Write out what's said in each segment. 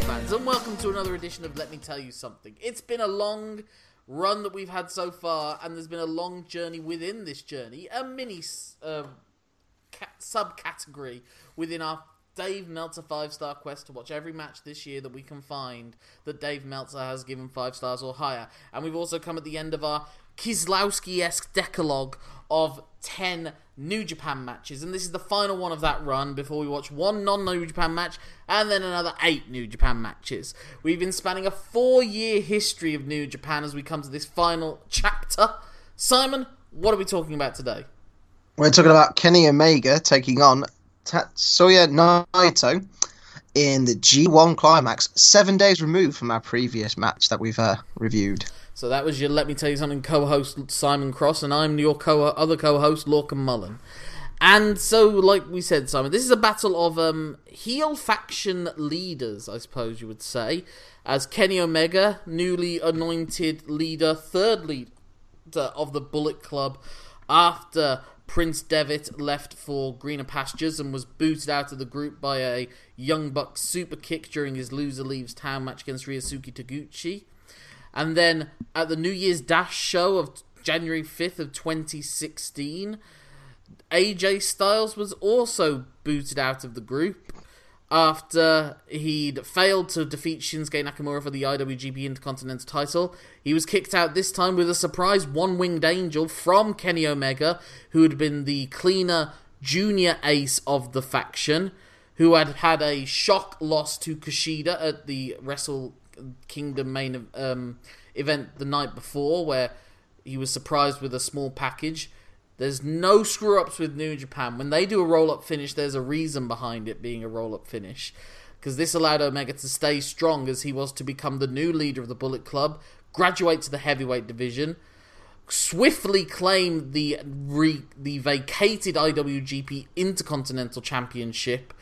Fans, and welcome to another edition of Let Me Tell You Something. It's been a long run that we've had so far, and there's been a long journey within this journey, a mini uh, ca- subcategory within our Dave Meltzer five star quest to watch every match this year that we can find that Dave Meltzer has given five stars or higher. And we've also come at the end of our Kieslowski esque decalogue of 10 New Japan matches. And this is the final one of that run before we watch one non New Japan match and then another eight New Japan matches. We've been spanning a four year history of New Japan as we come to this final chapter. Simon, what are we talking about today? We're talking about Kenny Omega taking on Tetsuya Naito in the G1 Climax, seven days removed from our previous match that we've uh, reviewed. So that was your Let Me Tell You Something co-host Simon Cross, and I'm your co other co-host Lorcan Mullen. And so, like we said, Simon, this is a battle of um, heel faction leaders, I suppose you would say, as Kenny Omega, newly anointed leader, third leader of the Bullet Club, after Prince Devitt left for greener pastures and was booted out of the group by a Young Bucks super kick during his loser leaves town match against Ryosuke Taguchi. And then at the New Year's Dash show of January 5th of 2016, AJ Styles was also booted out of the group after he'd failed to defeat Shinsuke Nakamura for the IWGP Intercontinental title. He was kicked out this time with a surprise one-winged angel from Kenny Omega, who had been the cleaner junior ace of the faction, who had had a shock loss to Kushida at the Wrestle Kingdom main um, event the night before, where he was surprised with a small package. There's no screw ups with New Japan. When they do a roll up finish, there's a reason behind it being a roll up finish. Because this allowed Omega to stay strong as he was to become the new leader of the Bullet Club, graduate to the heavyweight division, swiftly claim the re- the vacated IWGP Intercontinental Championship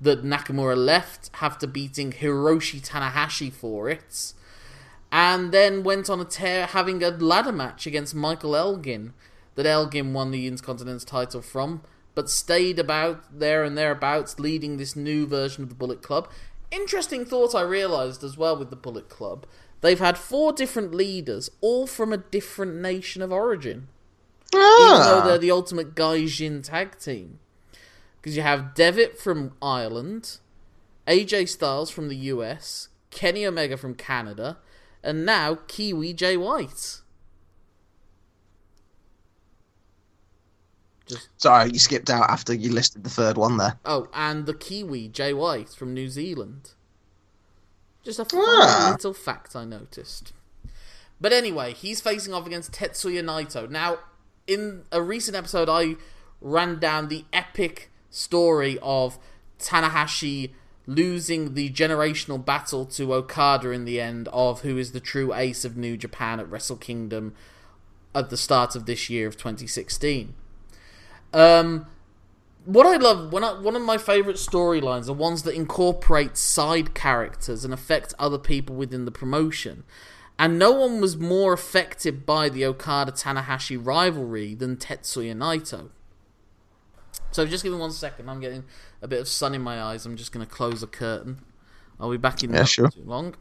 that Nakamura left after beating Hiroshi Tanahashi for it, and then went on a tear having a ladder match against Michael Elgin that Elgin won the Intercontinental title from, but stayed about there and thereabouts, leading this new version of the Bullet Club. Interesting thought I realised as well with the Bullet Club. They've had four different leaders, all from a different nation of origin. Ah. Even though they're the ultimate Gaijin tag team. Because you have Devitt from Ireland, AJ Styles from the US, Kenny Omega from Canada, and now Kiwi Jay White. Just Sorry, you skipped out after you listed the third one there. oh, and the Kiwi Jay White from New Zealand. Just a fun Ah. little fact I noticed. But anyway, he's facing off against Tetsuya Naito. Now, in a recent episode, I ran down the epic story of Tanahashi losing the generational battle to Okada in the end of who is the true ace of New Japan at Wrestle Kingdom at the start of this year of 2016. Um, what I love, when I, one of my favorite storylines are ones that incorporate side characters and affect other people within the promotion. And no one was more affected by the Okada Tanahashi rivalry than Tetsuya Naito. So just give me one second. I'm getting a bit of sun in my eyes. I'm just going to close the curtain. I'll be back in Yeah, not sure. too long.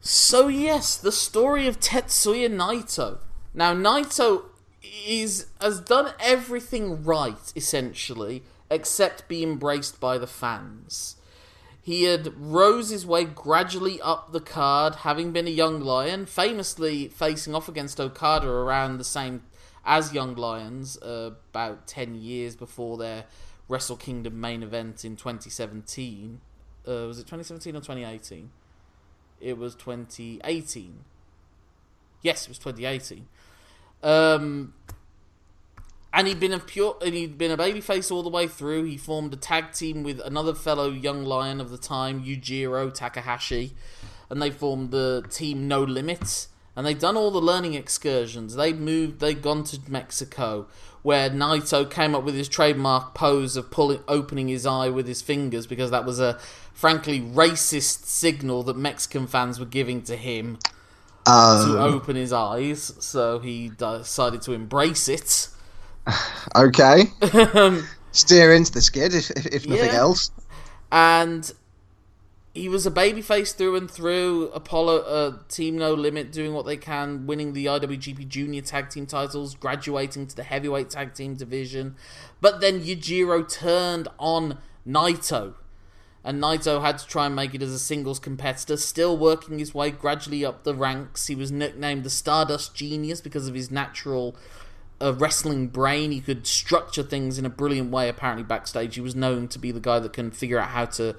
So yes, the story of Tetsuya Naito. Now Naito is has done everything right essentially, except be embraced by the fans. He had rose his way gradually up the card, having been a young lion, famously facing off against Okada around the same as Young Lions, uh, about 10 years before their Wrestle Kingdom main event in 2017. Uh, was it 2017 or 2018? It was 2018. Yes, it was 2018. Um, and he'd been a pure, and he'd been a babyface all the way through. He formed a tag team with another fellow young lion of the time, Yujiro Takahashi, and they formed the team No Limits. And they'd done all the learning excursions. They'd moved, they'd gone to Mexico, where Naito came up with his trademark pose of pulling, opening his eye with his fingers, because that was a frankly racist signal that Mexican fans were giving to him to Um, open his eyes. So he decided to embrace it. okay. Steer into the skid, if, if, if nothing Yeah. else. and he was a babyface through and through. Apollo, uh, Team No Limit, doing what they can, winning the IWGP Junior Tag Team titles, graduating to the Heavyweight Tag Team division. But then Yujiro turned on Naito, and Naito had to try and make it as a singles competitor, still working his way gradually up the ranks. He was nicknamed the Stardust Genius because of his natural a wrestling brain. He could structure things in a brilliant way. Apparently, backstage, he was known to be the guy that can figure out how to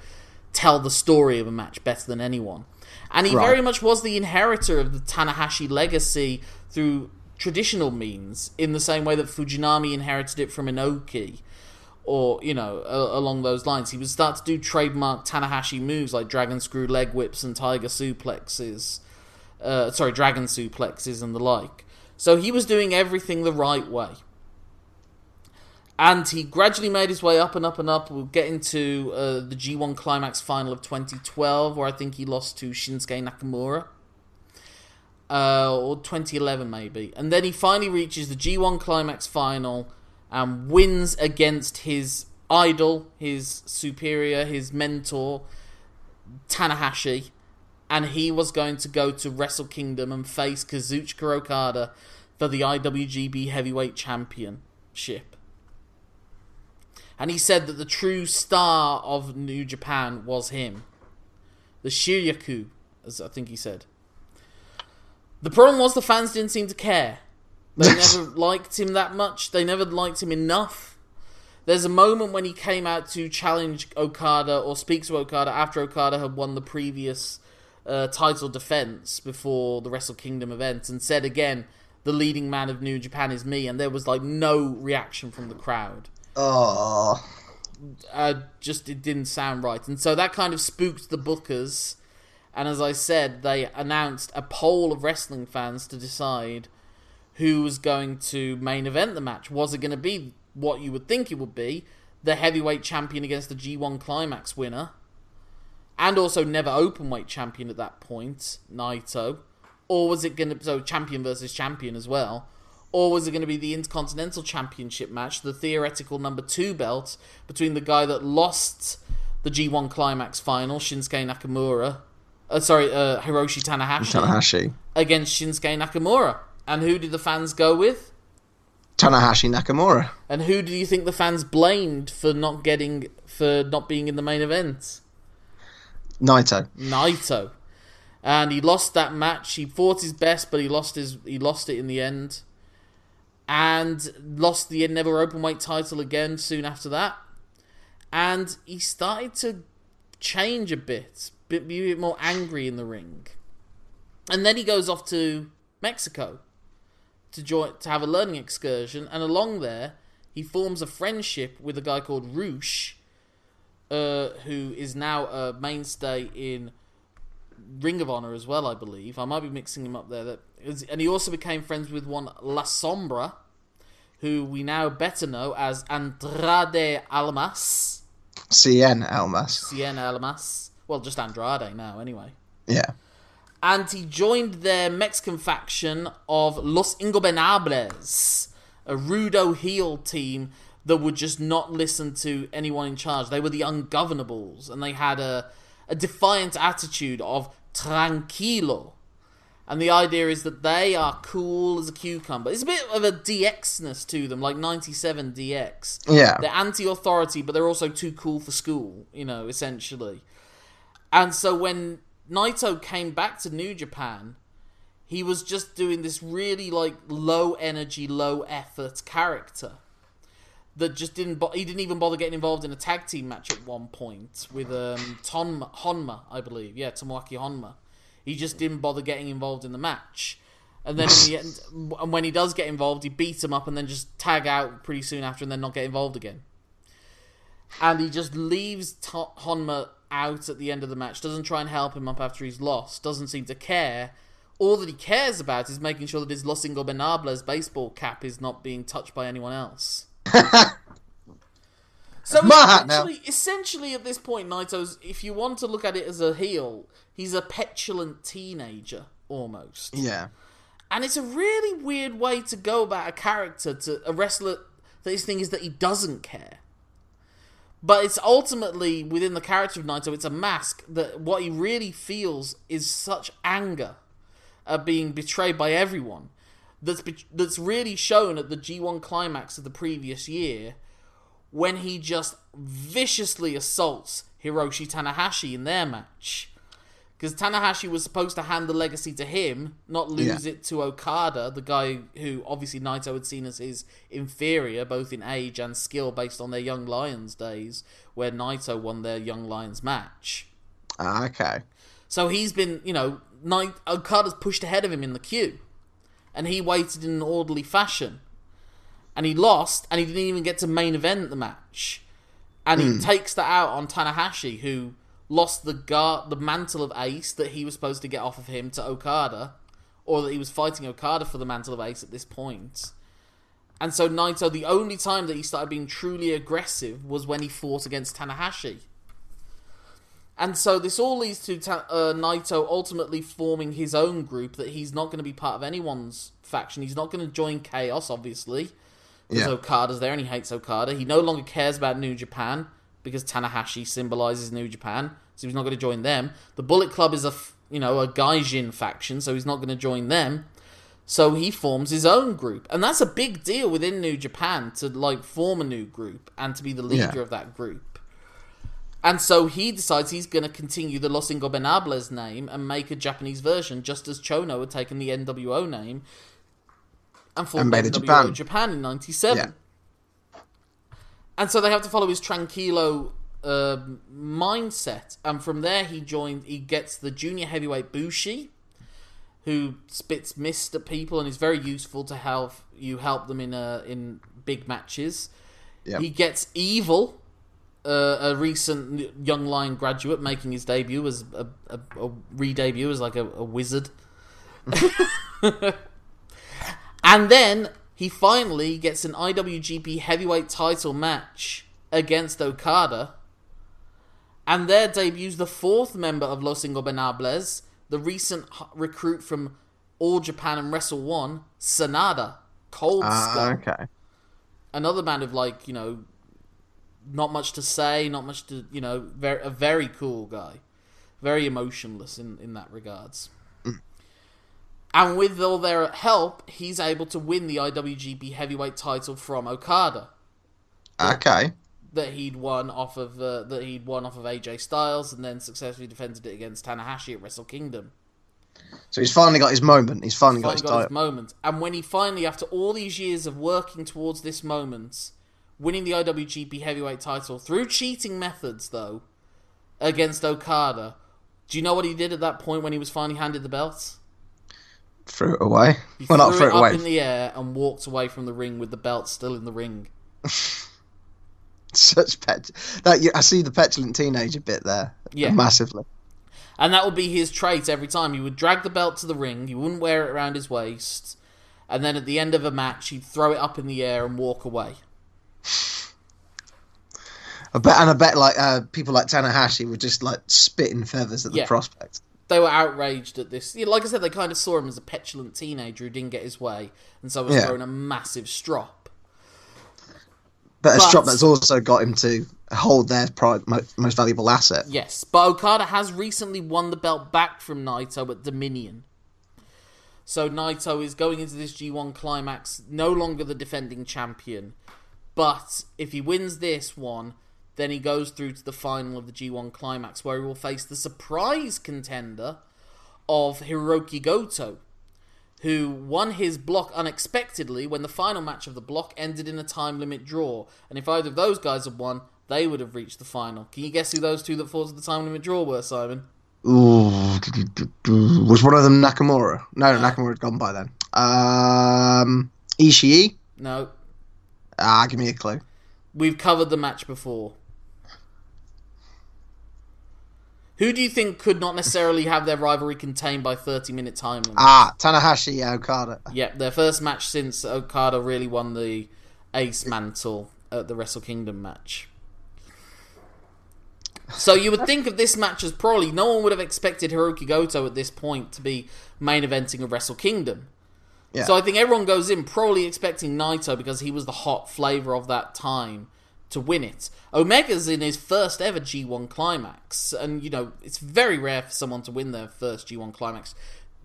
tell the story of a match better than anyone. And he Right. very much was the inheritor of the Tanahashi legacy through traditional means, in the same way that Fujinami inherited it from Inoki. Or, you know, a- along those lines. He would start to do trademark Tanahashi moves like Dragon Screw leg whips and Tiger suplexes. Uh, sorry, Dragon suplexes and the like. So he was doing everything the right way. And he gradually made his way up and up and up. We'll get into uh, the G1 Climax final of 2012, where I think he lost to Shinsuke Nakamura. Uh, or 2011, maybe. And then he finally reaches the G1 Climax final and wins against his idol, his superior, his mentor, Tanahashi. And he was going to go to Wrestle Kingdom and face Kazuchika Okada for the IWGP Heavyweight Championship. And he said that the true star of New Japan was him. The Shuyaku, as I think he said. The problem was the fans didn't seem to care. They never liked him that much. They never liked him enough. There's a moment when he came out to challenge Okada or speak to Okada after Okada had won the previous uh, title defense before the Wrestle Kingdom event and said again, the leading man of New Japan is me, and there was like no reaction from the crowd. Oh, Uh, just it didn't sound right, and so that kind of spooked the bookers. And as I said, they announced a poll of wrestling fans to decide who was going to main event the match. Was it going to be what you would think it would be, the heavyweight champion against the G1 Climax winner, and also never openweight champion at that point, Naito, or was it going to so champion versus champion as well? Or was it going to be the Intercontinental Championship match, the theoretical number two belt between the guy that lost the G1 Climax final, Shinsuke Nakamura, uh, sorry, uh, Hiroshi Tanahashi, Tanahashi. against Shinsuke Nakamura? And who did the fans go with? Tanahashi Nakamura. And who do you think the fans blamed for not getting for not being in the main event? Naito. Naito. And he lost that match. He fought his best, but he lost his he lost it in the end. And lost the never open weight title again soon after that. And he started to change a bit, be a bit more angry in the ring. And then he goes off to Mexico to join to have a learning excursion, and along there he forms a friendship with a guy called Rush, uh, who is now a mainstay in Ring of Honor as well, I believe. I might be mixing him up there. That is, and he also became friends with one La Sombra, who we now better know as Andrade Almas, Cien Almas. Cien Almas. Well, just Andrade now, anyway. Yeah. and he joined their Mexican faction of Los Ingobernables, a rudo heel team that would just not listen to anyone in charge. They were the ungovernables, and they had a, a defiant attitude of tranquilo. And the idea is that they are cool as a cucumber. It's a bit of a DX-ness to them, like 97 DX. Yeah. They're anti-authority, but they're also too cool for school, you know, essentially. And so when Naito came back to New Japan, he was just doing this really like low energy, low effort character that just didn't. Bo- he didn't even bother getting involved in a tag team match at one point with um, Tonma, Honma, I believe. Yeah, Tomoaki Honma. He just didn't bother getting involved in the match. And then in the end, and when he does get involved, he beats him up and then just tag out pretty soon after, and then not get involved again. And he just leaves Honma out at the end of the match. Doesn't try and help him up after he's lost. Doesn't seem to care. All that he cares about is making sure that his Los Ingobernables baseball cap is not being touched by anyone else. So essentially, essentially, at this point, Naito's, if you want to look at it as a heel, he's a petulant teenager almost. Yeah. And it's a really weird way to go about a character to a wrestler that his thing is that he doesn't care. But it's ultimately within the character of Naito, it's a mask that what he really feels is such anger at being betrayed by everyone. That's be- that's really shown at the G1 climax of the previous year when he just viciously assaults Hiroshi Tanahashi in their match. Because Tanahashi was supposed to hand the legacy to him, not lose Yeah. it to Okada, the guy who obviously Naito had seen as his inferior, both in age and skill, based on their Young Lions days, where Naito won their Young Lions match. Ah, okay. So he's been, you know, Okada's pushed ahead of him in the queue. And he waited in an orderly fashion. And he lost, and he didn't even get to main event the match. And he takes that out on Tanahashi, who lost the guard, the mantle of ace that he was supposed to get off of him to Okada, or that he was fighting Okada for the mantle of ace at this point. And so Naito, the only time that he started being truly aggressive was when he fought against Tanahashi. And so this all leads to Ta- uh, Naito ultimately forming his own group that he's not going to be part of anyone's faction. He's not going to join Chaos, obviously, because Yeah. Okada's there and he hates Okada. He no longer cares about New Japan because Tanahashi symbolizes New Japan, so he's not going to join them. The Bullet Club is a you know a Gaijin faction, so he's not going to join them. So he forms his own group, and that's a big deal within New Japan to like form a new group and to be the leader Yeah. of that group. And so he decides he's going to continue the Los Ingobernables name and make a Japanese version, just as Chono had taken the NWO name and formed And made it NWO Japan. Japan in '97. And so they have to follow his tranquilo uh, mindset, and from there he joined. He gets the junior heavyweight Bushi, who spits mist at people and is very useful to help you help them in uh, in big matches. Yep. He gets evil, uh, a recent young lion graduate making his debut as a, a, a re-debut as like a, a wizard. and then he finally gets an IWGP Heavyweight Title match against Okada. And there debuts the fourth member of Los Ingobernables, the recent recruit from All Japan and Wrestle One, Sanada, Cold ah, Skull okay. another man of like you know not much to say not much to you know very a very cool guy very emotionless in in that regards and with all their help he's able to win the IWGP heavyweight title from Okada Okay. that he'd won off of uh, that he'd won off of AJ Styles and then successfully defended it against Tanahashi at Wrestle Kingdom So he's finally got his moment. He's finally, got finally his got his moment. And when he finally, after all these years of working towards this moment, winning the IWGP Heavyweight title through cheating methods, though, against Okada, do you know what he did at that point when he was finally handed the belt? Threw it away. He well, not threw it it away. up in the air and walked away from the ring with the belt still in the ring. Such pet. That you, I see the petulant teenager bit there. Yeah. Massively. And that would be his trait every time. He would drag the belt to the ring, he wouldn't wear it around his waist, and then at the end of a match, he'd throw it up in the air and walk away. I bet, and I bet like uh, people like Tanahashi were just like spitting feathers at the Yeah. prospect. They were outraged at this. Yeah, Like I said, they kind of saw him as a petulant teenager who didn't get his way, and so was Yeah. throwing a massive strop. But a strop that's also got him to hold their most valuable asset. Yes, but Okada has recently won the belt back from Naito at Dominion. So Naito is going into this G1 climax no longer the defending champion. But if he wins this one, then he goes through to the final of the G1 Climax, where he will face the surprise contender of Hiroki Goto, who won his block unexpectedly when the final match of the block ended in a time limit draw. And if either of those guys had won, they would have reached the final. Can you guess who those two that fought to the time limit draw were, Simon? Ooh, was one of them Nakamura? No, Nakamura had gone by then. Um, Ishii. No, Ah, give me a clue. we've covered the match before. Who do you think could not necessarily have their rivalry contained by 30 minute time limit? Ah, Tanahashi Okada. Yep, their first match since Okada really won the Ace mantle at the Wrestle Kingdom match. So you would think of this match as probably no one would have expected Hiroki Goto at this point to be main eventing a Wrestle Kingdom. Yeah. So I think everyone goes in probably expecting Naito because he was the hot flavor of that time to win it. Omega's in his first ever G1 climax, and you know it's very rare for someone to win their first G1 climax.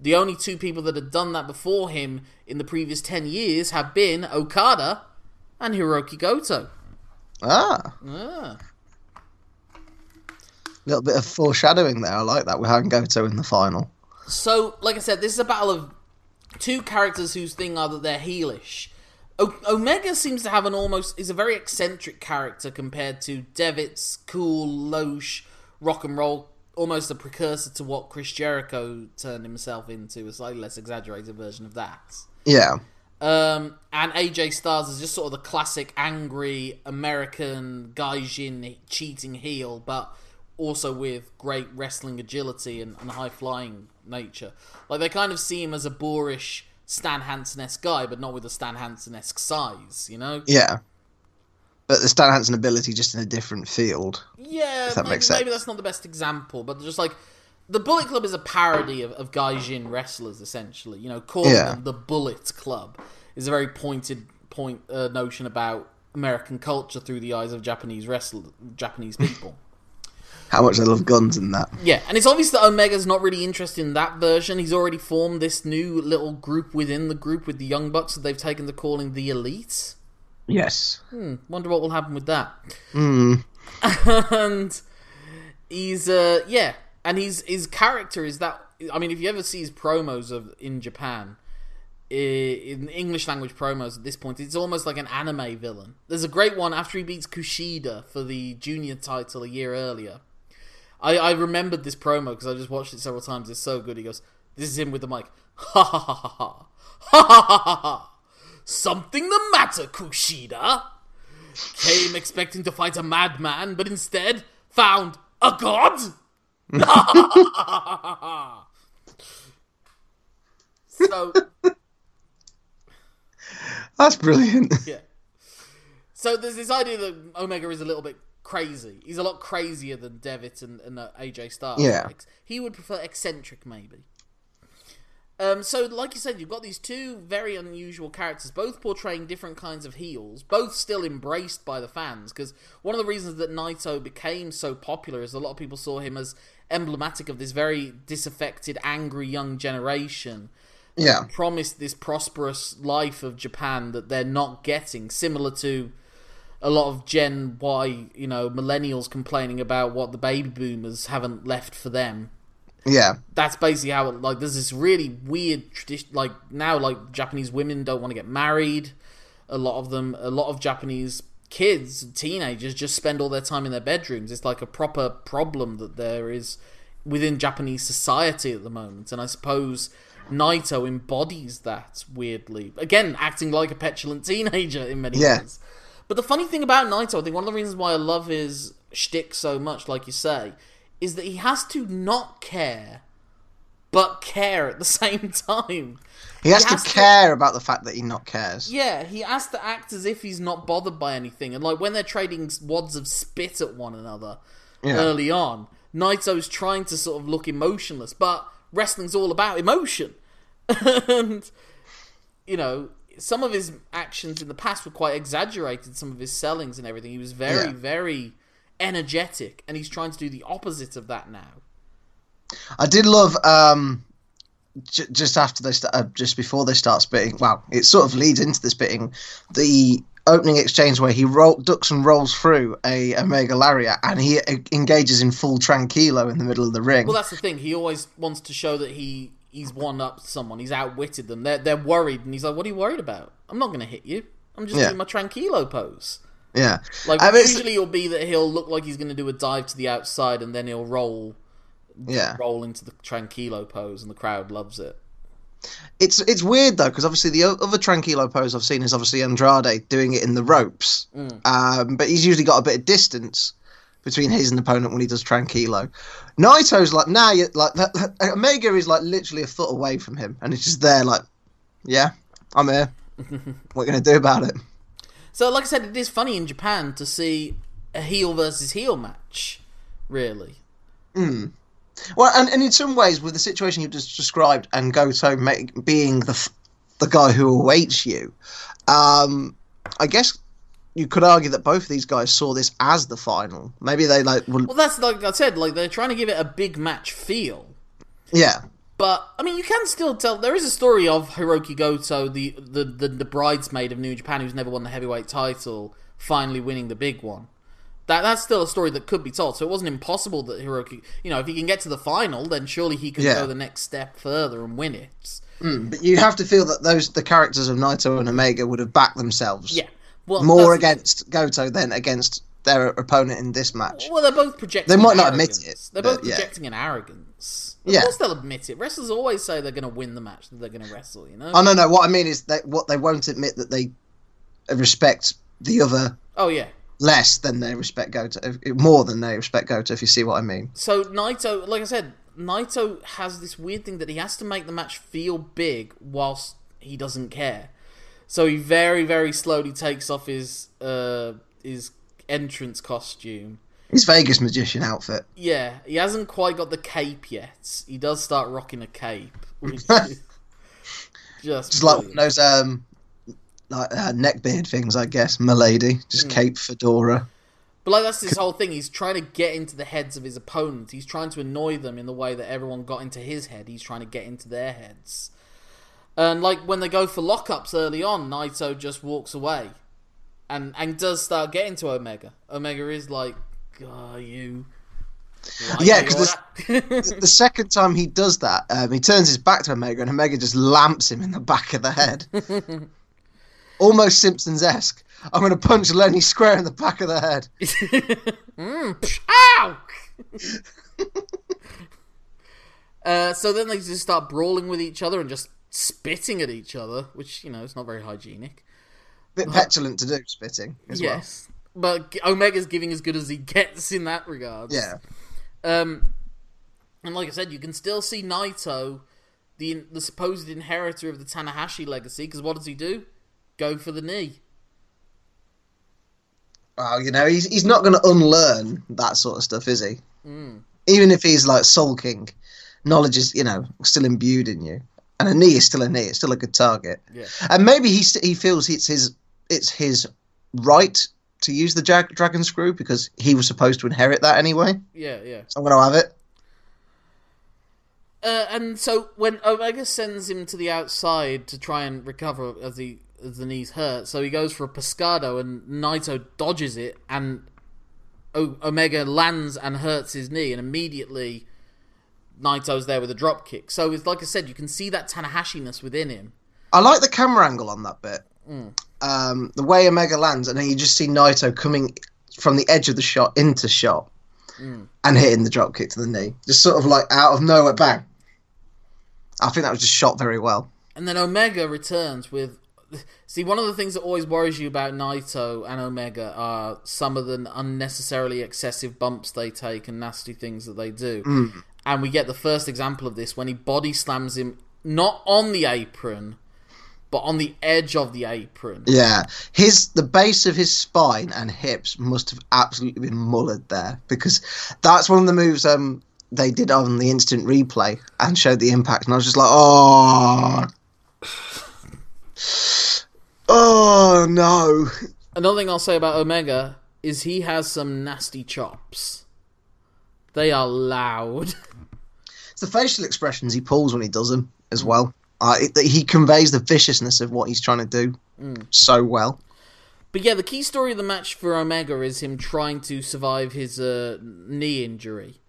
The only two people that had done that before him in the previous ten years have been Okada and Hiroki Goto. Ah, Ah. a little bit of foreshadowing there. I like that. We're having Goto in the final. So, like I said, this is a battle of two characters whose thing are that they're heelish. O- Omega seems to have an almost is a very eccentric character compared to Devitt's cool, loche, rock and roll, almost a precursor to what Chris Jericho turned himself into, a slightly less exaggerated version of that. Yeah, Um, and AJ Styles is just sort of the classic angry American gaijin cheating heel, but also with great wrestling agility and, and high flying nature. Like they kind of see him as a boorish Stan Hansen esque guy, but not with a Stan Hansen esque size, you know? yeah. But the Stan Hansen ability just in a different field. Yeah, that maybe, makes sense. maybe that's not the best example, but just like the Bullet Club is a parody of, of Gaijin wrestlers, essentially. You know, calling Yeah. them the Bullet Club is a very pointed point uh, notion about American culture through the eyes of Japanese wrestlers, Japanese people. How much they love guns in that. yeah, and it's obvious that Omega's not really interested in that version. He's already formed this new little group within the group with the Young Bucks that they've taken to calling the Elite. Yes. Hmm, wonder what will happen with that. Mm. and he's uh yeah and he's his character is that i mean if you ever see his promos of in japan in english language promos at this point it's almost like an anime villain there's a great one after he beats kushida for the junior title a year earlier i i remembered this promo because i just watched it several times. It's so good. He goes this is him with the mic. Ha ha ha ha ha. Ha ha ha ha ha. Something the matter kushida? Came expecting to fight a madman, but instead found a god? so, That's brilliant. yeah. So there's this idea that Omega is a little bit crazy. He's a lot crazier than Devitt and, and uh, AJ Styles. Yeah. He would prefer eccentric, maybe. Um, so, like you said, you've got these two very unusual characters, both portraying different kinds of heels, both still embraced by the fans. Because one of the reasons that Naito became so popular is a lot of people saw him as emblematic of this very disaffected, angry young generation Yeah. promised this prosperous life of Japan that they're not getting, similar to a lot of Gen Y, you know, millennials complaining about what the baby boomers haven't left for them. Yeah. That's basically how it, like there's this really weird tradition like now like Japanese women don't want to get married. A lot of them a lot of Japanese kids, teenagers just spend all their time in their bedrooms. It's like a proper problem that there is within Japanese society at the moment. And I suppose Naito embodies that weirdly. Again, acting like a petulant teenager in many Yeah. ways. But the funny thing about Naito, I think one of the reasons why I love his shtick so much, like you say, is that he has to not care, but care at the same time. He has, He has to to- care about the fact that he not cares. Yeah, he has to act as if he's not bothered by anything. And like when they're trading wads of spit at one another Yeah. early on, Naito's trying to sort of look emotionless, but wrestling's all about emotion. and you know, some of his actions in the past were quite exaggerated, some of his sellings and everything. He was very, Yeah. very energetic, and he's trying to do the opposite of that now. I did love um, j- just after they start, uh, just before they start spitting. Well, it sort of leads into the spitting. The opening exchange where he roll, ducks and rolls through a Omega Lariat and he uh, engages in full tranquilo in the middle of the ring. Well, that's the thing. He always wants to show that he he's one up someone. He's outwitted them. They're they're worried, and he's like, "What are you worried about? I'm not going to hit you. I'm just Yeah. doing my tranquilo pose." yeah, Like I mean, usually, it'll be that he'll look like he's going to do a dive to the outside, and then he'll roll yeah. roll into the tranquilo pose, and the crowd loves it. It's it's weird though because obviously the other tranquilo pose I've seen is obviously Andrade doing it in the ropes, Mm. um, but he's usually got a bit of distance between his and opponent when he does tranquilo. Naito's like now you like that, Omega is like literally a foot away from him and it's just there like, yeah, I'm here. what are you gonna do about it? So, like I said, it is funny in Japan to see a heel versus heel match. Really, Well, and, and in some ways, with the situation you've just described, and Goto make, being the the guy who awaits you, um, I guess you could argue that both of these guys saw this as the final. Maybe they like, well, well, that's like I said. Like they're trying to give it a big match feel. yeah, But I mean, you can still tell there is a story of Hiroki Goto, the the, the, the bridesmaid of New Japan, who's never won the heavyweight title, finally winning the big one. That that's still a story that could be told. So it wasn't impossible that Hiroki, you know, if he can get to the final, then surely he can Yeah. go the next step further and win it. Hmm. but you have to feel that those the characters of Naito and Omega would have backed themselves Yeah, well, more against Goto than against their opponent in this match. Well, they're both projecting. They might not admit it, They're both but yeah. projecting an arrogance. Of Yeah. course, they'll admit it. Wrestlers always say they're going to win the match that they're going to wrestle. You know. Oh no, no. What I mean is that what they won't admit that they respect the other oh yeah. less than they respect Goto, more than they respect Goto. If you see what I mean. So Naito, like I said, Naito has this weird thing that he has to make the match feel big whilst he doesn't care. So he very, very slowly takes off his uh, his entrance costume. His Vegas magician outfit. Yeah, he hasn't quite got the cape yet. He does start rocking a cape, just, Just like those um like uh, neckbeard things, I guess. Milady, just cape fedora. But like that's his whole thing. He's trying to get into the heads of his opponents. He's trying to annoy them in the way that everyone got into his head. He's trying to get into their heads. And like when they go for lockups early on, Naito just walks away, and and does start getting to Omega. Omega is like, "Are you?" Yeah, because order?" The second time he does that, um, he turns his back to Omega, and Omega just lamps him in the back of the head. Almost Simpsons esque. I'm going to punch Lenny square in the back of the head. Mm, ow! uh, so then they just start brawling with each other and just spitting at each other, which you know it's not very hygienic. Bit petulant to do, spitting as yes, but Omega's giving as good as he gets in that regard. Yeah. Um, and like I said, you can still see Naito, the the supposed inheritor of the Tanahashi legacy, because what does he do? Go for the knee. Well, you know, he's he's not going to unlearn that sort of stuff, is he? Mm. Even if he's like sulking, knowledge is you know still imbued in you, and a knee is still a knee. It's still a good target, Yeah. and maybe he he feels it's his it's his right to use the jag- dragon screw because he was supposed to inherit that anyway. Yeah, yeah. So I'm going to have it. Uh, and so when Omega sends him to the outside to try and recover as he as the knees hurt, so he goes for a pescado and Naito dodges it, and o- Omega lands and hurts his knee, and immediately Naito's there with a drop kick. So it's like I said, you can see that Tanahashi-ness within him. I like the camera angle on that bit. Mm. Um, the way Omega lands, and then you just see Naito coming from the edge of the shot into shot Mm. and hitting the drop kick to the knee, just sort of like out of nowhere, bang. I think that was just shot very well. And then Omega returns with. See, one of the things that always worries you about Naito and Omega are some of the unnecessarily excessive bumps they take and nasty things that they do. And we get the first example of this when he body slams him not on the apron, but on the edge of the apron. Yeah, his the base of his spine and hips must have absolutely been mullered there because that's one of the moves um they did on the instant replay and showed the impact, and I was just like, oh, oh no. Another thing I'll say about Omega is he has some nasty chops. They are loud. It's the facial expressions he pulls when he does them as well. Uh, it, he conveys the viciousness of what he's trying to do so well. But yeah, the key story of the match for Omega is him trying to survive his uh, knee injury.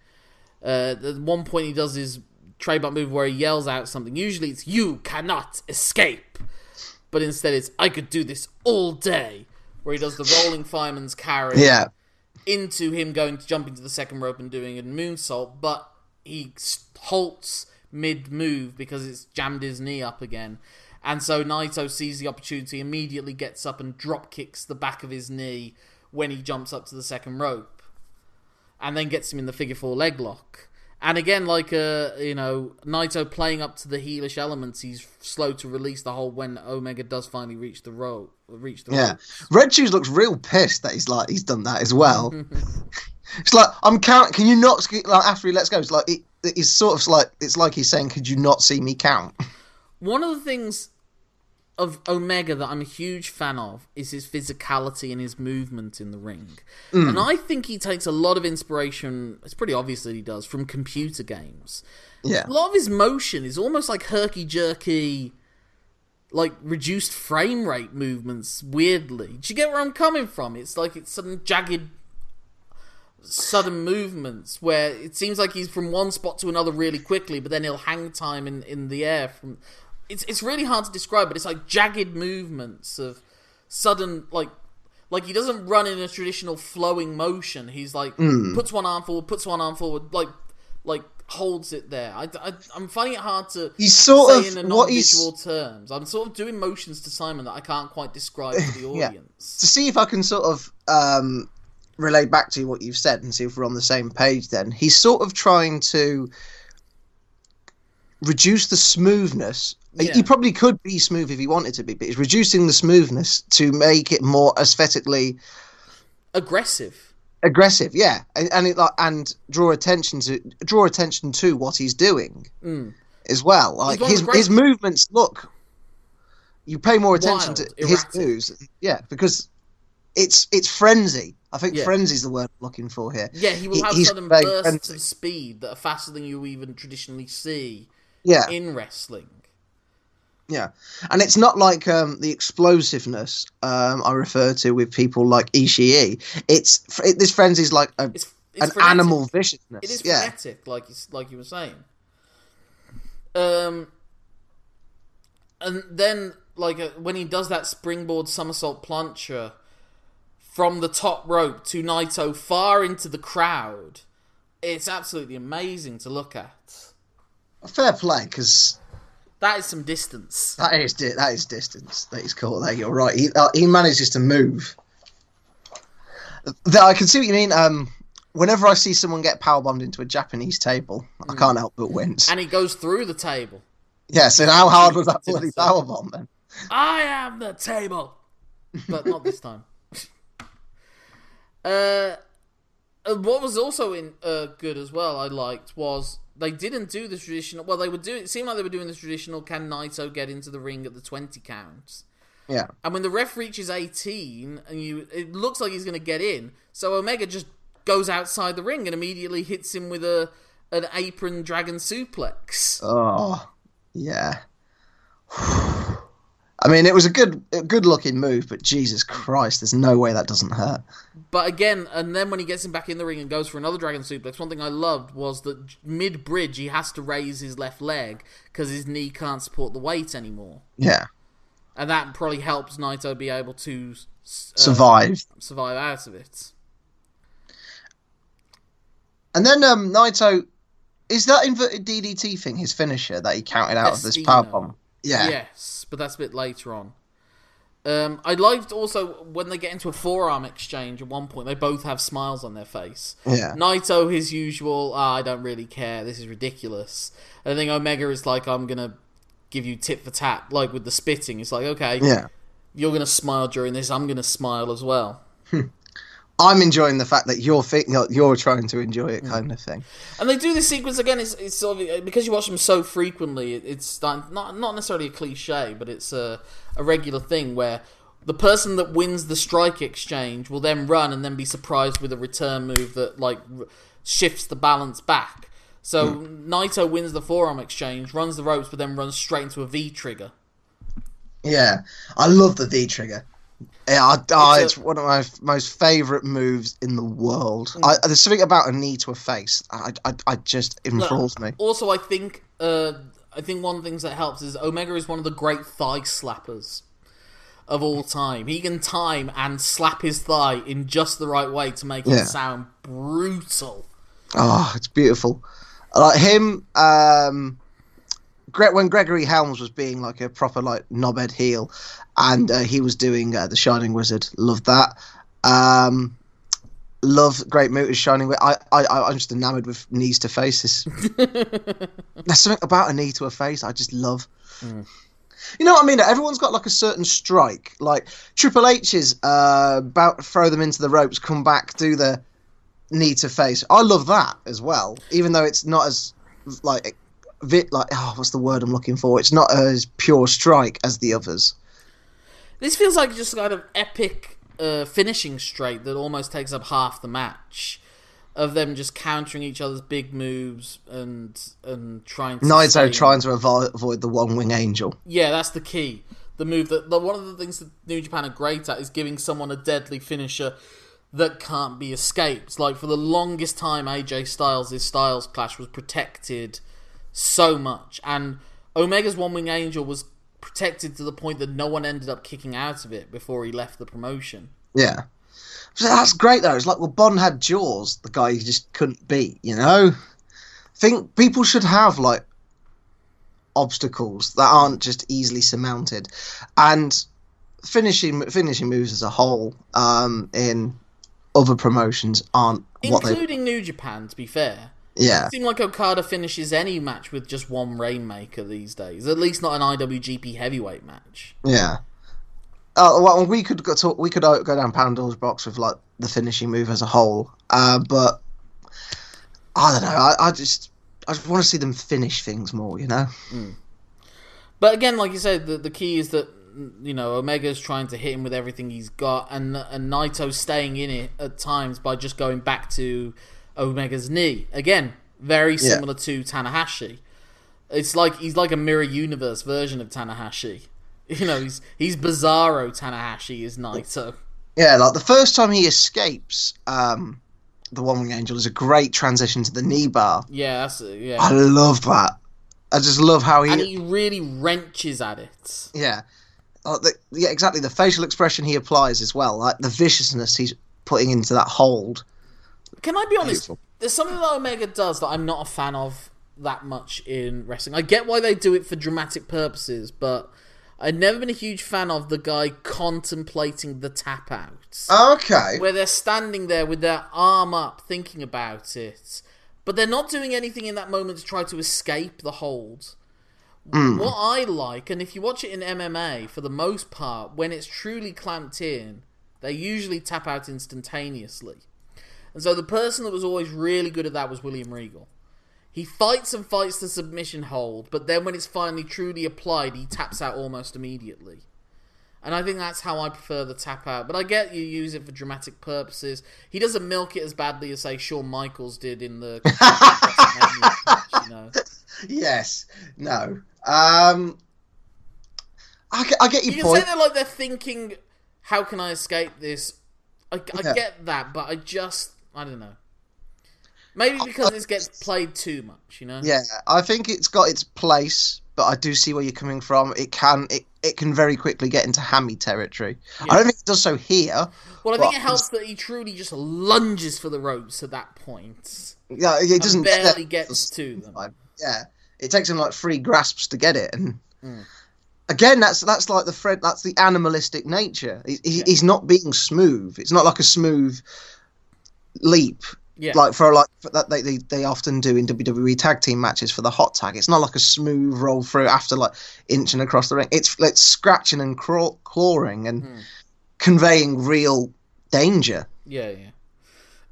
Uh, at one point, he does his trademark move where he yells out something. Usually, it's "You cannot escape," but instead, it's "I could do this all day." Where he does the rolling fireman's carry Yeah. into him going to jump into the second rope and doing a moonsault, but he halts mid move because it's jammed his knee up again. And so Naito sees the opportunity, immediately gets up and drop kicks the back of his knee when he jumps up to the second rope, and then gets him in the figure four leg lock. And again, like uh, you know, Naito playing up to the heelish elements, he's slow to release the hold when Omega does finally reach the rope. Reach the Yeah. Red Shoes looks real pissed that he's like he's done that as well. it's like I'm count. Can you not like after he lets go? It's like it, it's sort of like it's like he's saying, "Could you not see me count?" One of the things of Omega that I'm a huge fan of is his physicality and his movement in the ring. Mm. And I think he takes a lot of inspiration, it's pretty obvious that he does, from computer games. Yeah. A lot of his motion is almost like herky jerky, like reduced frame rate movements, weirdly. Do you get where I'm coming from? It's like it's sudden jagged sudden movements where it seems like he's from one spot to another really quickly, but then he'll hang time in, in the air from it's it's really hard to describe, but it's like jagged movements of sudden like like he doesn't run in a traditional flowing motion. He's like puts one arm forward, puts one arm forward, like like holds it there. I, I am finding it hard to He's sort say of in a non-visual terms. I'm sort of doing motions to Simon that I can't quite describe to the Yeah. audience. to see if I can sort of um, relay back to what you've said and see if we're on the same page. Then he's sort of trying to reduce the smoothness. Yeah. He probably could be smooth if he wanted to be, but he's reducing the smoothness to make it more aesthetically Aggressive. aggressive. Yeah, and, and it like and draw attention to draw attention to what he's doing Mm. as well. Like his his movements look. You pay more attention Wild, to his moves, yeah, because it's it's frenzy. I think Yeah. frenzy is the word I'm looking for here. Yeah, he will He- have sudden bursts frenzy. of speed that are faster than you even traditionally see Yeah, in wrestling. Yeah, and it's not like um, the explosiveness um, I refer to with people like Ishii. It's it, this frenzy is like a, It's, it's an frenetic. animal viciousness. It is yeah, frenetic, like you, like you were saying. Um, and then like uh, when he does that springboard somersault plancha from the top rope to Naito far into the crowd, it's absolutely amazing to look at. fair play because That is some distance. That is di- that is distance that he's caught there. You're right. He uh, he manages to move. Th- I can see what you mean. Um, whenever I see someone get powerbombed into a Japanese table, I can't help but wince. And he goes through the table. yeah. So how hard was that bloody say. powerbomb then? I am the table, but not this time. uh, uh, what was also in uh, good as well, I liked was they didn't do the traditional. Well, they were doing. It seemed like they were doing the traditional. Can Naito get into the ring at the twenty counts? Yeah. And when the ref reaches eighteen, and you, it looks like he's going to get in. So Omega just goes outside the ring and immediately hits him with a an apron dragon suplex. Oh, yeah. I mean, it was a good, a good looking move, but Jesus Christ, there's no way that doesn't hurt. But again, and then when he gets him back in the ring and goes for another dragon suplex, one thing I loved was that mid bridge he has to raise his left leg because his knee can't support the weight anymore, Yeah. and that probably helps Naito be able to uh, Survive. survive out of it. And then um, Naito, is that inverted DDT thing his finisher that he counted out of this power bomb? Yeah. Yes, but that's a bit later on. Um, I liked also when they get into a forearm exchange at one point, they both have smiles on their face. Yeah. Naito, his usual, ah, I don't really care, this is ridiculous. And think Omega is like, I'm gonna give you tit for tat, like with the spitting. It's like, okay, Yeah. you're gonna smile during this, I'm gonna smile as well. I'm enjoying the fact that you're you're, trying to enjoy it, mm. kind of thing. And they do this sequence again. It's, it's sort of uh, because you watch them so frequently. It's not not necessarily a cliche, but it's a a regular thing where the person that wins the strike exchange will then run and then be surprised with a return move that like shifts the balance back. So hmm. Naito wins the forearm exchange, runs the ropes, but then runs straight into a V trigger. Yeah, I love the V trigger. Yeah, I, It's it's, a- one of my most favourite moves in the world. I, there's something about a knee to a face. I, I, I just enthralls me. Also, I think uh, I think one of the things that helps is Omega is one of the great thigh slappers of all time. He can time and slap his thigh in just the right way to make Yeah. it sound brutal. Oh, it's beautiful. Like him, um, when Gregory Helms was being like a proper like knobhead heel, and uh, he was doing uh, the Shining Wizard. Loved that. Um, love Great Mutas Shining. Wi- I, I, I'm just enamored with knees to faces. There's something about a knee to a face I just love. You know what I mean? Everyone's got like a certain strike. Like Triple H's uh, about throw them into the ropes, come back, do the knee to face. I love that as well, even though it's not as like vit like oh, what's the word I'm looking for? It's not as pure strike as the others. This feels like just kind of epic uh, finishing straight that almost takes up half the match. Of them just countering each other's big moves and and trying to Naito stay- trying to avo- avoid the one wing angel. Yeah, that's the key. The move that the, one of the things that New Japan are great at is giving someone a deadly finisher that can't be escaped. Like for the longest time, AJ Styles' Styles Clash was protected so much, and Omega's One Wing Angel was protected to the point that no one ended up kicking out of it before he left the promotion. Yeah. So that's great though. It's like well, Bond had Jaws, the guy he just couldn't beat. You know, think people should have like obstacles that aren't just easily surmounted, and finishing finishing moves as a whole um, in other promotions aren't what they. Including New Japan, to be fair. Yeah, It seems like Okada finishes any match with just one Rainmaker these days. At least not an IWGP heavyweight match. yeah. Uh, well, we could go talk, we could uh, go down Pandora's box with like the finishing move as a whole, uh, but I don't know. I, I just I just want to see them finish things more. You know. But again, like you said, the, the key is that you know Omega's trying to hit him with everything he's got, and and Naito's staying in it at times by just going back to Omega's knee. Again, very Yeah. similar to Tanahashi. It's like he's like a mirror universe version of Tanahashi. You know, he's he's Bizarro Tanahashi is Naito. Yeah, like the first time he escapes um, the One Wing Angel is a great transition to the knee bar. Yeah, that's it, yeah. I love that. I just love how he, and he really wrenches at it. yeah, like the, yeah, exactly the facial expression he applies as well, like the viciousness he's putting into that hold. Can I be honest? Beautiful. There's something that Omega does that I'm not a fan of that much in wrestling. I get why they do it for dramatic purposes, but I've never been a huge fan of the guy contemplating the tap outs. Okay. where they're standing there with their arm up thinking about it, but they're not doing anything in that moment to try to escape the hold. Hmm. What I like, and if you watch it in MMA, for the most part, when it's truly clamped in, they usually tap out instantaneously. And so the person that was always really good at that was William Regal. He fights and fights the submission hold, but then when it's finally truly applied, he taps out almost immediately. And I think that's how I prefer the tap out. But I get you use it for dramatic purposes. He doesn't milk it as badly as, say, Shawn Michaels did in the. You know. Yes. No. Um. I get, I get your You can say they're like they're thinking, how can I escape this? I, I Yeah. get that, but I just. I don't know. Maybe because this gets played too much, you know? Yeah, I think it's got its place, but I do see where you're coming from. It can it, it can very quickly get into hammy territory. I don't think it does so here. Well, I think it helps that he truly just lunges for the ropes at that point. Yeah, it doesn't barely get gets to them. Yeah, it takes him like three grasps to get it, and Mm. again, that's that's like the Fred. That's the animalistic nature. He, he, He's not being smooth. It's not like a smooth leap. Yeah. Like for like for that they, they they often do in WWE tag team matches for the hot tag. It's not like a smooth roll through after like inching across the ring. It's like scratching and craw- clawing and Hmm. conveying real danger. Yeah, yeah.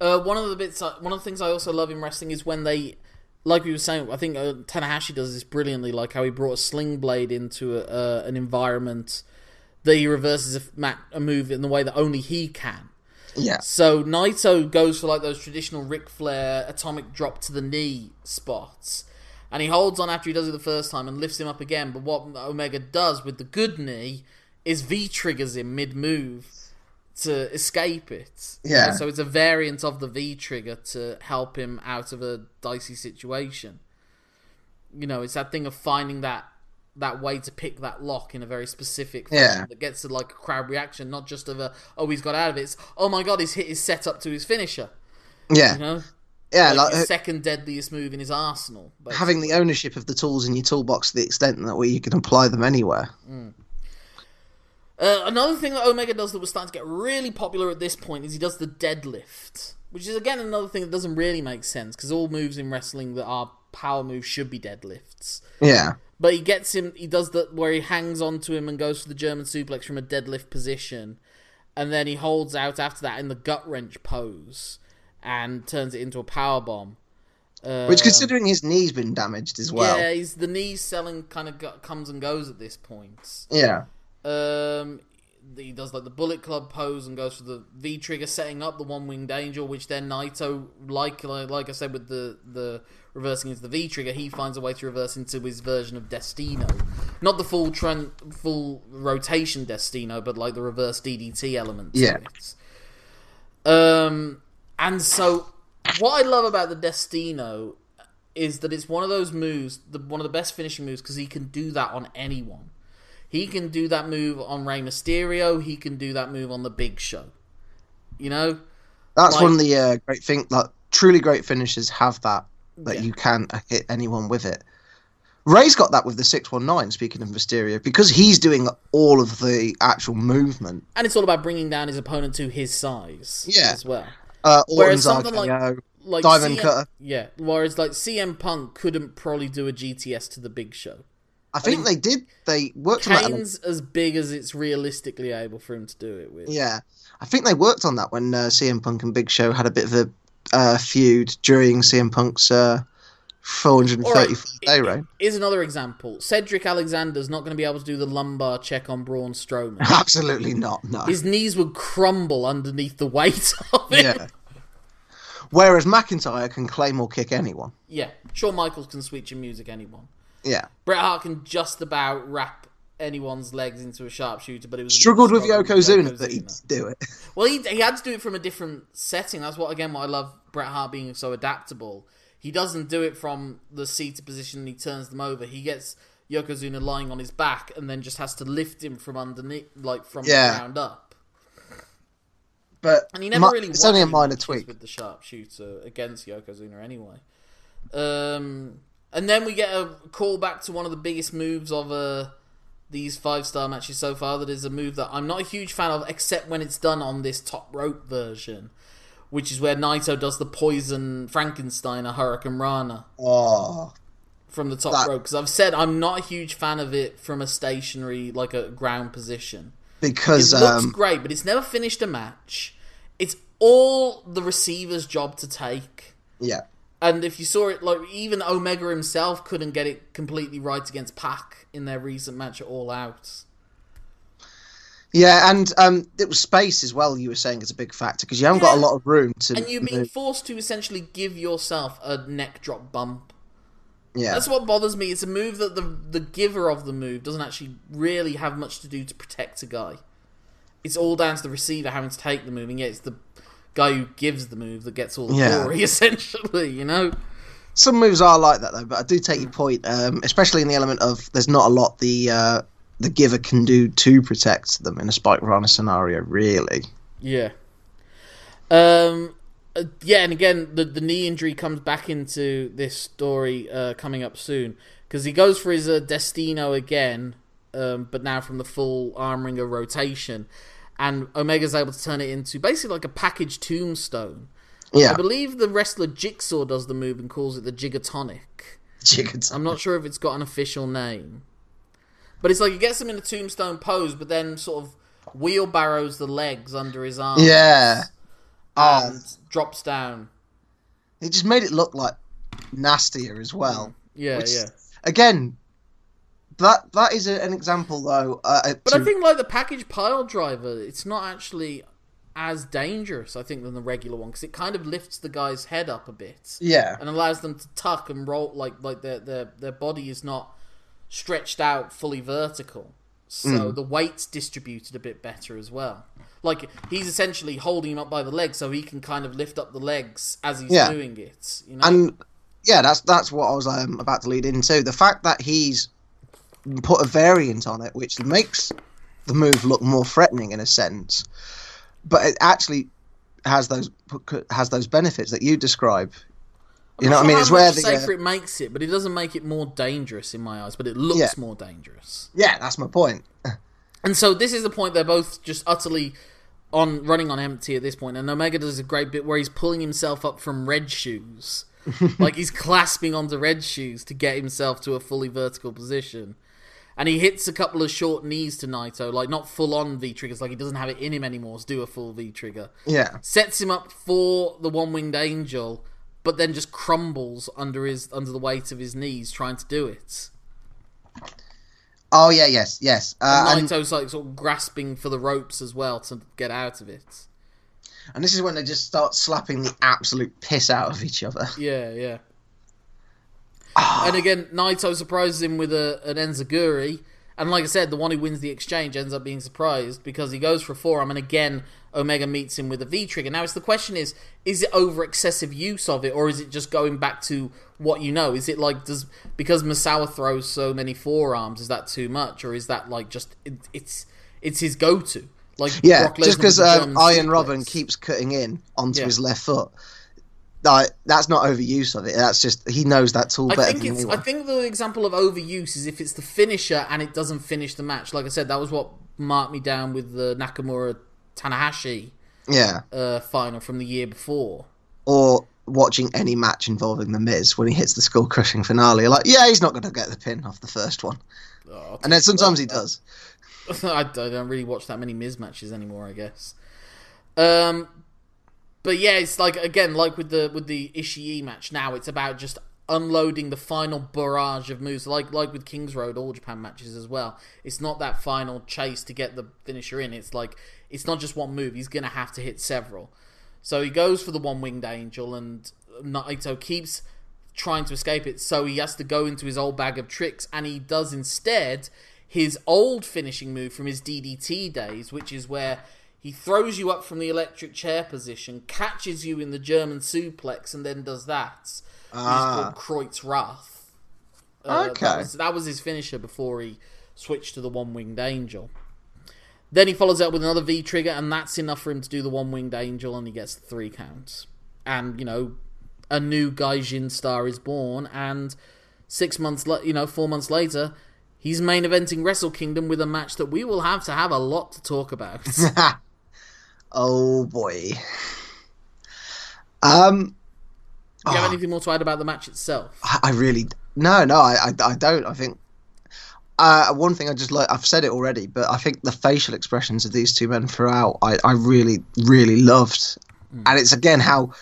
Uh, one of the bits, I, one of the things I also love in wrestling is when they, like we were saying, I think uh, Tanahashi does this brilliantly, like how he brought a sling blade into a, uh, an environment that he reverses a, f- ma- a move in the way that only he can. Yeah, So Naito goes for like those traditional Ric Flair atomic drop to the knee spots. And he holds on after he does it the first time and lifts him up again. But what Omega does with the good knee is V triggers him mid move to escape it. Yeah. So it's a variant of the V trigger to help him out of a dicey situation. You know, it's that thing of finding that that way to pick that lock in a very specific fashion Yeah. that gets to like a crowd reaction, not just of a oh he's got out of it. It's oh my god he's hit his setup to his finisher. Yeah, You know, yeah, like, like, uh, second deadliest move in his arsenal. basically. having the ownership of the tools in your toolbox to the extent that way you can apply them anywhere. Uh, another thing that Omega does that was starting to get really popular at this point is he does the deadlift, which is again another thing that doesn't really make sense because all moves in wrestling that are power moves should be deadlifts. Yeah, But he gets him, he does that where he hangs onto him and goes for the German suplex from a deadlift position, and then he holds out after that in the gut wrench pose and turns it into a power bomb. Uh, which considering his knee's been damaged as well. yeah, he's the knee selling kind of comes and goes at this point. Yeah, Um, he does like the Bullet Club pose and goes for the V trigger, setting up the one winged angel, which then Naito, like like, like I said with the the reversing into the V trigger, he finds a way to reverse into his version of Destino, not the full tran- full rotation Destino, but like the reverse DDT element. Yeah. Um, and so what I love about the Destino is that it's one of those moves, the, one of the best finishing moves, because he can do that on anyone. He can do that move on Rey Mysterio. He can do that move on the Big Show. You know, that's Like- one of the uh, great thing. Like truly great finishes have that that Yeah. you can hit anyone with it. Ray's got that with the six one nine. Speaking of Mysterio, because he's doing all of the actual movement. and it's all about bringing down his opponent to his size. Yeah. as well. Uh, Whereas something like- RKO, Like Diamond CM Cutter. Yeah. Whereas like CM Punk couldn't probably do a GTS to the Big Show. I think they did. They worked on that. Kane's as big as it's realistically able for him to do it with. Yeah, I think they worked on that when uh, CM Punk and Big Show had a bit of a uh, feud during CM Punk's uh, 435 day reign. Here's another example. Cedric Alexander's not going to be able to do the lumbar check on Braun Strowman. Absolutely not. No. His knees would crumble underneath the weight of it. Yeah. Whereas McIntyre can Claymore kick anyone. Yeah. Shawn Michaels can Sweet Chin Music anyone. Yeah. Bret Hart can just about wrap anyone's legs into a sharpshooter, but it was Struggled with Yokozuna, but he'd do it. Well, he, he had to do it from a different setting. That's what again what I love Bret Hart being so adaptable. He doesn't do it from the seated position and he turns them over. He gets Yokozuna lying on his back and then just has to lift him from underneath, like from Yeah. the ground up. But And he never mi- really it's only a minor tweak. with the sharpshooter against Yokozuna anyway. Um, and then we get a call back to one of the biggest moves of uh, these five star matches so far. That is a move that I'm not a huge fan of, except when it's done on this top rope version, which is where Naito does the poison Frankenstein, a Hurricane Rana Oh, from the top That- rope. Because I've said I'm not a huge fan of it from a stationary, like a ground position. because It looks um, great, but it's never finished a match. It's all the receiver's job to take. yeah, And if you saw it, like even Omega himself couldn't get it completely right against Pac in their recent match at All Out. yeah, and um, it was space as well. You were saying is a big factor because you haven't got a lot of room to. And you're being move. forced to essentially give yourself a neck drop bump. yeah, That's what bothers me. It's a move that the the giver of the move doesn't actually really have much to do to protect a guy. It's all down to the receiver having to take the move, and yet it's the guy who gives the move that gets all the Yeah. glory, essentially. You know. Some moves are like that though, but I do take your point, um, especially in the element of there's not a lot the uh, the giver can do to protect them in a Spike Rana scenario, really. Yeah. Um. uh, yeah, and again, the the knee injury comes back into this story uh, coming up soon because he goes for his uh, Destino again, um, but now from the full arm wringer rotation, and Omega's able to turn it into basically like a package tombstone. Yeah. I believe the wrestler Jigsaw does the move and calls it the Jig 'n Tonic. Jiggers. I'm not sure if it's got an official name. But it's like it gets him in a tombstone pose, but then sort of wheelbarrows the legs under his arms. Yeah. And um, drops down. it just made it look like nastier as well. Yeah, Which- yeah. Again, that that is a, an example though. Uh, But to- I think like the package pile driver, it's not actually as dangerous, I think, than the regular one because it kind of lifts the guy's head up a bit yeah, and allows them to tuck and roll like like their their their body is not stretched out fully vertical. so the weight's distributed a bit better as well. Like he's essentially holding him up by the legs, so he can kind of lift up the legs as he's Yeah. doing it. You know, and yeah, that's that's what I was um, about to lead into. The fact that he's put a variant on it, which makes the move look more threatening in a sense, but it actually has those has those benefits that you describe. You know what I mean? It's where the safer uh, it makes it, but it doesn't make it more dangerous in my eyes. But it looks Yeah. more dangerous. yeah, that's my point. And so this is the point they're both just utterly on running on empty at this point. And Omega does a great bit where he's pulling himself up from red shoes, like he's clasping onto red shoes to get himself to a fully vertical position. And he hits a couple of short knees to Naito, like not full on V triggers, like he doesn't have it in him anymore to do a full V trigger. Yeah, Sets him up for the one winged angel, but then just crumbles under his under the weight of his knees trying to do it. Oh yeah, yes, yes. Uh, and, Naito's like sort of grasping for the ropes as well to get out of it. and this is when they just start slapping the absolute piss out of each other. Yeah, yeah. And again, Naito surprises him with a, an Enziguri. And like I said, the one who wins the exchange ends up being surprised because he goes for a forearm, and again, Omega meets him with a V trigger. Now, it's the question is: is it over excessive use of it, or is it just going back to what you know? Is it like does because Misawa throws so many forearms? Is that too much, or is that like just it, it's it's his go to? Like Yeah, just because um, Arjen. Robben keeps cutting in onto Yeah. his left foot. Like, that's not overuse of it. That's just he knows that tool I better think than anyone. I think the example of overuse is if it's the finisher and it doesn't finish the match. Like I said, that was what marked me down with the Nakamura Tanahashi Yeah, uh, final from the year before. or watching any match involving the Miz when he hits the skull crushing finale. You're like, yeah, he's not going to get the pin off the first one, Oh, and then sometimes he does. I don't really watch that many Miz matches anymore. I guess. Um, but yeah, it's like again, like with the with the Ishii match. Now it's about just unloading the final barrage of moves, like like with Kings Road All Japan matches as well. It's not that final chase to get the finisher in. It's like it's not just one move. He's gonna have to hit several. So he goes for the one winged angel, and Naito keeps trying to escape it. So he has to go into his old bag of tricks, and he does instead his old finishing move from his DDT days, which is where he throws you up from the electric chair position, catches you in the German suplex, and then does that. Ah. called Croyt's Wrath. Uh, Okay. That was, that was his finisher before he switched to the one winged angel. Then he follows up with another V trigger, and that's enough for him to do the one winged angel, and he gets three counts. And, you know, a new Gaijin star is born, and six months, la- you know, four months later, he's main eventing Wrestle Kingdom with a match that we will have to have a lot to talk about. Oh boy. Um, Do you have Oh. anything more to add about the match itself? I really no, no, I, I, I don't. I think uh, one thing I just like I've said it already, but I think the facial expressions of these two men throughout, I, I really, really loved, and it's again how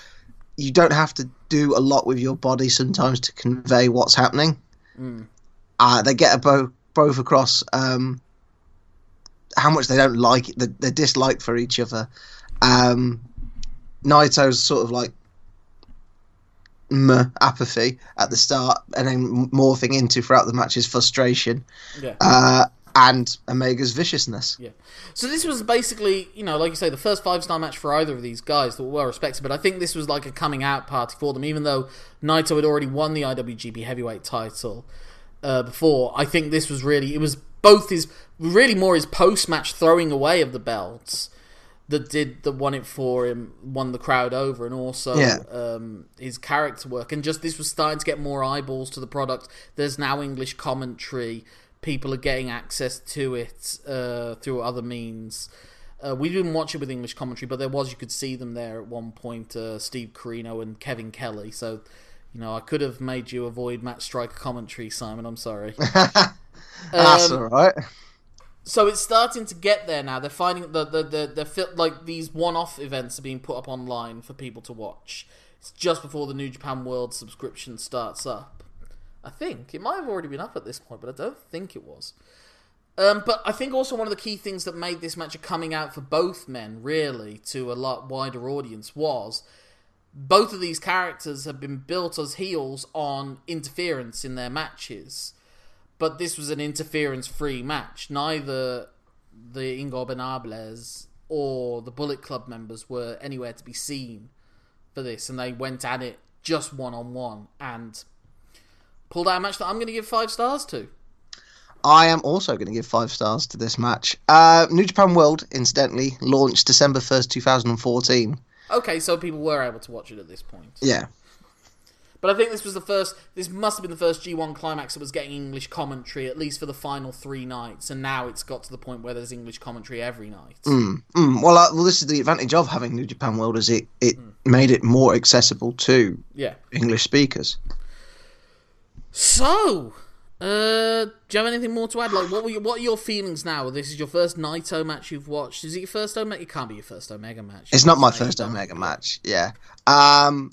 you don't have to do a lot with your body sometimes to convey what's happening. Mm. Uh, they get a both both across um, how much they don't like the, the dislike for each other. Um, Naito's sort of like meh, apathy at the start, and then morphing into throughout the match's frustration Yeah. uh, and Omega's viciousness. Yeah. So this was basically, you know, like you say, the first five star match for either of these guys that were well respected. But I think this was like a coming out party for them, even though Naito had already won the IWGP Heavyweight title uh, before. I think this was really it was both his really more his post match throwing away of the belts that did that won it for him, won the crowd over, and also Yeah. um, his character work. And just this was starting to get more eyeballs to the product. There's now English commentary. People are getting access to it uh, through other means. Uh, we didn't watch it with English commentary, but there was you could see them there at one point. Uh, Steve Corino and Kevin Kelly. So, you know, I could have made you avoid Matt Striker commentary, Simon. I'm sorry. That's Um, all right. so it's starting to get there now. They're finding the the the, the like these one-off events are being put up online for people to watch. It's just before the New Japan World subscription starts up. I think it might have already been up at this point, but I don't think it was. Um, but I think also one of the key things that made this match a coming out for both men, really, to a lot wider audience, was both of these characters have been built as heels on interference in their matches but this was an interference-free match. Neither the Ingobernables or the Bullet Club members were anywhere to be seen for this, and they went at it just one on one and pulled out a match that I'm going to give five stars to. I am also going to give five stars to this match. Uh, New Japan World, incidentally, launched December 1st, 2014. Okay, so people were able to watch it at this point. Yeah. But I think this was the first. This must have been the first G1 climax that was getting English commentary, at least for the final three nights. And now it's got to the point where there's English commentary every night. Mm, mm. Well, uh, well, this is the advantage of having New Japan World, is it it mm. made it more accessible to yeah English speakers. So, uh, do you have anything more to add? Like, what were your, what are your feelings now? This is your first Naito match you've watched. Is it your first Omega? It can't be your first Omega match. It's not my first Omega match. Yeah. Um,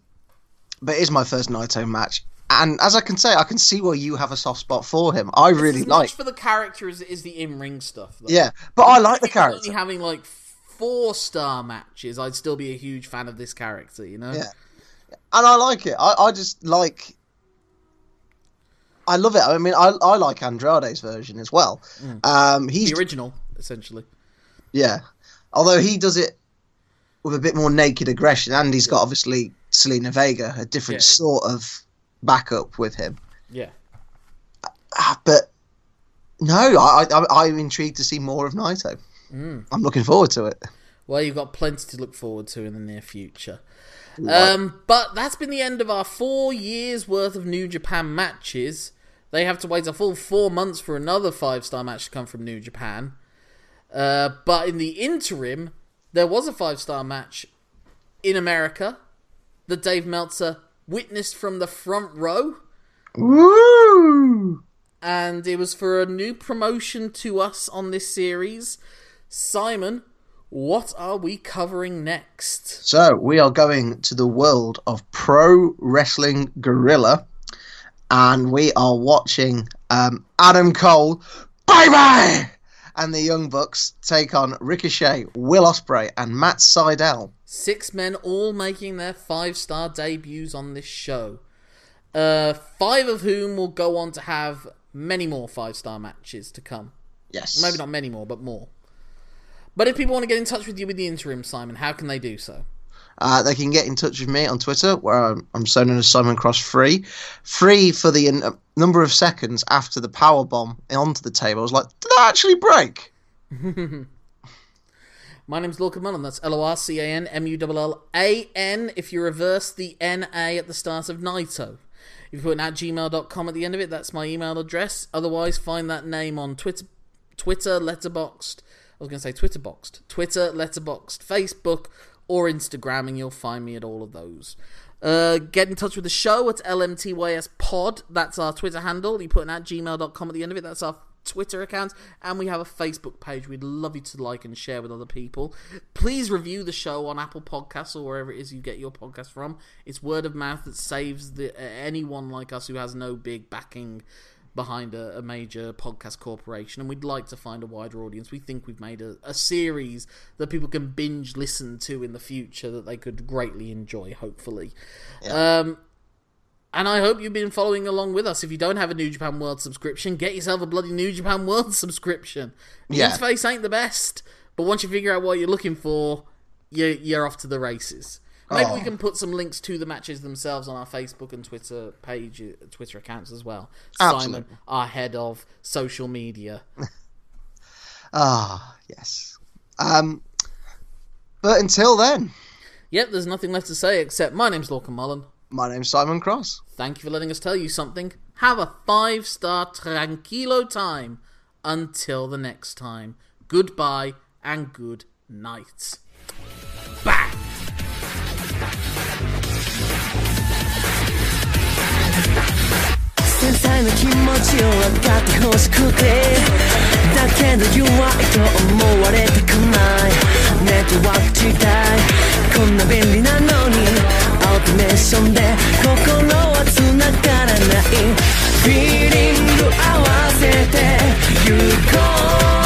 but it is my first Naito match. And as I can say, I can see why you have a soft spot for him. I it's really like for the character as it is the in-ring stuff. Though. Yeah, but I like the character. Only having like four star matches, I'd still be a huge fan of this character. You know. Yeah, and I like it. I, I just like. I love it. I mean, I I like Andrade's version as well. Mm. Um, he's the original, essentially. Yeah, although he does it with a bit more naked aggression, and he's got obviously Zelina Vega, a different yeah. sort of backup with him. Yeah. Uh, but no, I, I I'm intrigued to see more of Naito. Mm. I'm looking forward to it. Well, you've got plenty to look forward to in the near future. Um, but that's been the end of our four years worth of New Japan matches. They have to wait a full four months for another five star match to come from New Japan. Uh, but in the interim, there was a five star match in America that Dave Meltzer witnessed from the front row. Woo! And it was for a new promotion to us on this series. Simon, what are we covering next? So, we are going to the world of Pro Wrestling Guerrilla, and we are watching um, Adam Cole, bye bye, and the Young Bucks take on Ricochet, Will Ospreay, and Matt Sydal. Six men all making their five star debuts on this show. Uh, five of whom will go on to have many more five star matches to come. Yes. Maybe not many more, but more. But if people want to get in touch with you with the interim, Simon, how can they do so? Uh, they can get in touch with me on Twitter, where I'm, I'm so known as Simon Cross Free. Free for the uh, number of seconds after the power bomb onto the table. I was like, did that actually break? My name's Lorcan Mullan. That's L O R C A N M U L L A N if you reverse the N A at the start of Naito. If you put an at gmail.com at the end of it, that's my email address. Otherwise, find that name on Twitter, Twitter, Letterboxd. I was going to say Twitter boxed. Twitter, Letterboxd, Facebook, or Instagram, and you'll find me at all of those. Uh, get in touch with the show at LMTYS Pod. That's our Twitter handle. You put an at gmail.com at the end of it. That's our Twitter account, and we have a Facebook page. We'd love you to like and share with other people. Please review the show on Apple Podcasts or wherever it is you get your podcast from. It's word of mouth that saves the, uh, anyone like us who has no big backing behind a, a, major podcast corporation, and we'd like to find a wider audience. We think we've made a, a series that people can binge listen to in the future that they could greatly enjoy, hopefully. Yeah. Um, and I hope you've been following along with us. If you don't have a New Japan World subscription, get yourself a bloody New Japan World subscription. Yeah. interface ain't the best, but once you figure out what you're looking for, you're, you're off to the races. Maybe oh. we can put some links to the matches themselves on our Facebook and Twitter page, uh, Twitter accounts as well. Absolutely. Simon, our head of social media. ah, yes. Um, but until then. Yep, there's nothing left to say except my name's Lorcan Mullan. My name's Simon Cross. Thank you for letting us tell you something. Have a five star tranquilo time. Until the next time. Goodbye and good night. 繊細な気持ちを分かってほしくてだけど弱いと思われたくないネットワーク自体こんな便利なのにオートメーションで心は繋がらないフィーリング合わせて行こう